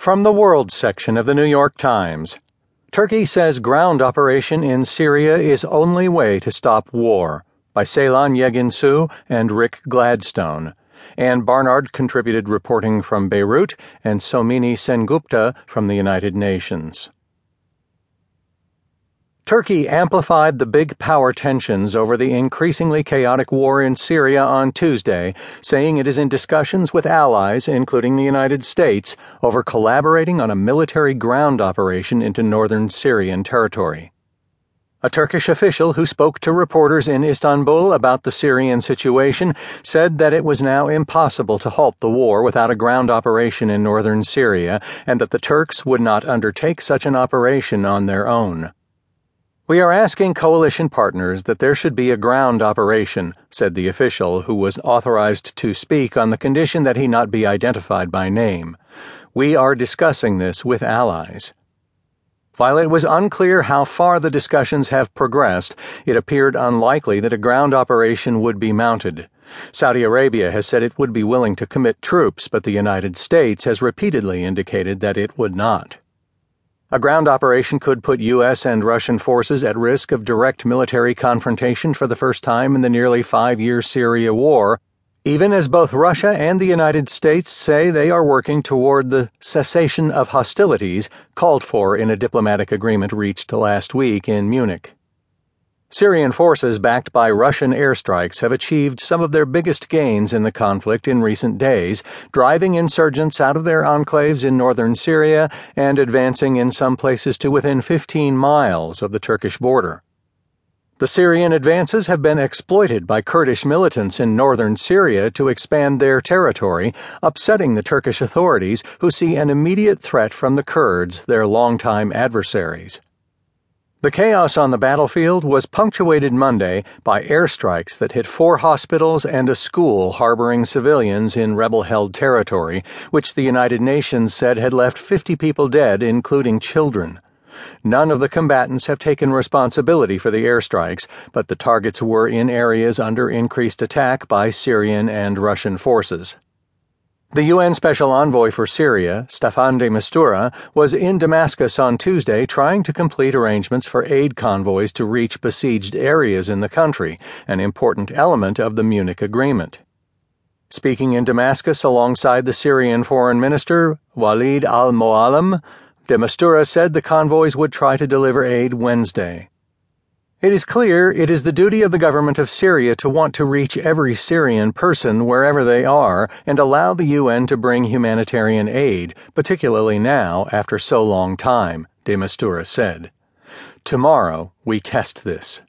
From the World section of the New York Times Turkey says ground operation in Syria is only way to stop war by Ceylan Yeginsu and Rick Gladstone. Anne Barnard contributed reporting from Beirut and Somini Sengupta from the United Nations. Turkey amplified the big power tensions over the increasingly chaotic war in Syria on Tuesday, saying it is in discussions with allies, including the United States, over collaborating on a military ground operation into northern Syrian territory. A Turkish official who spoke to reporters in Istanbul about the Syrian situation said that it was now impossible to halt the war without a ground operation in northern Syria and that the Turks would not undertake such an operation on their own. We are asking coalition partners that there should be a ground operation, said the official who was authorized to speak on the condition that he not be identified by name. We are discussing this with allies. While it was unclear how far the discussions have progressed, it appeared unlikely that a ground operation would be mounted. Saudi Arabia has said it would be willing to commit troops, but the United States has repeatedly indicated that it would not. A ground operation could put U.S. and Russian forces at risk of direct military confrontation for the first time in the nearly five year Syria war, even as both Russia and the United States say they are working toward the cessation of hostilities called for in a diplomatic agreement reached last week in Munich. Syrian forces backed by Russian airstrikes have achieved some of their biggest gains in the conflict in recent days, driving insurgents out of their enclaves in northern Syria and advancing in some places to within 15 miles of the Turkish border. The Syrian advances have been exploited by Kurdish militants in northern Syria to expand their territory, upsetting the Turkish authorities, who see an immediate threat from the Kurds, their longtime adversaries. The chaos on the battlefield was punctuated Monday by airstrikes that hit four hospitals and a school harboring civilians in rebel held territory, which the United Nations said had left 50 people dead, including children. None of the combatants have taken responsibility for the airstrikes, but the targets were in areas under increased attack by Syrian and Russian forces. The UN Special Envoy for Syria, Staffan de Mistura, was in Damascus on Tuesday trying to complete arrangements for aid convoys to reach besieged areas in the country, an important element of the Munich Agreement. Speaking in Damascus alongside the Syrian Foreign Minister, Walid al Muallim, de Mistura said the convoys would try to deliver aid Wednesday. It is clear it is the duty of the government of Syria to want to reach every Syrian person wherever they are and allow the UN to bring humanitarian aid, particularly now after so long time, de Mistura said. Tomorrow we test this.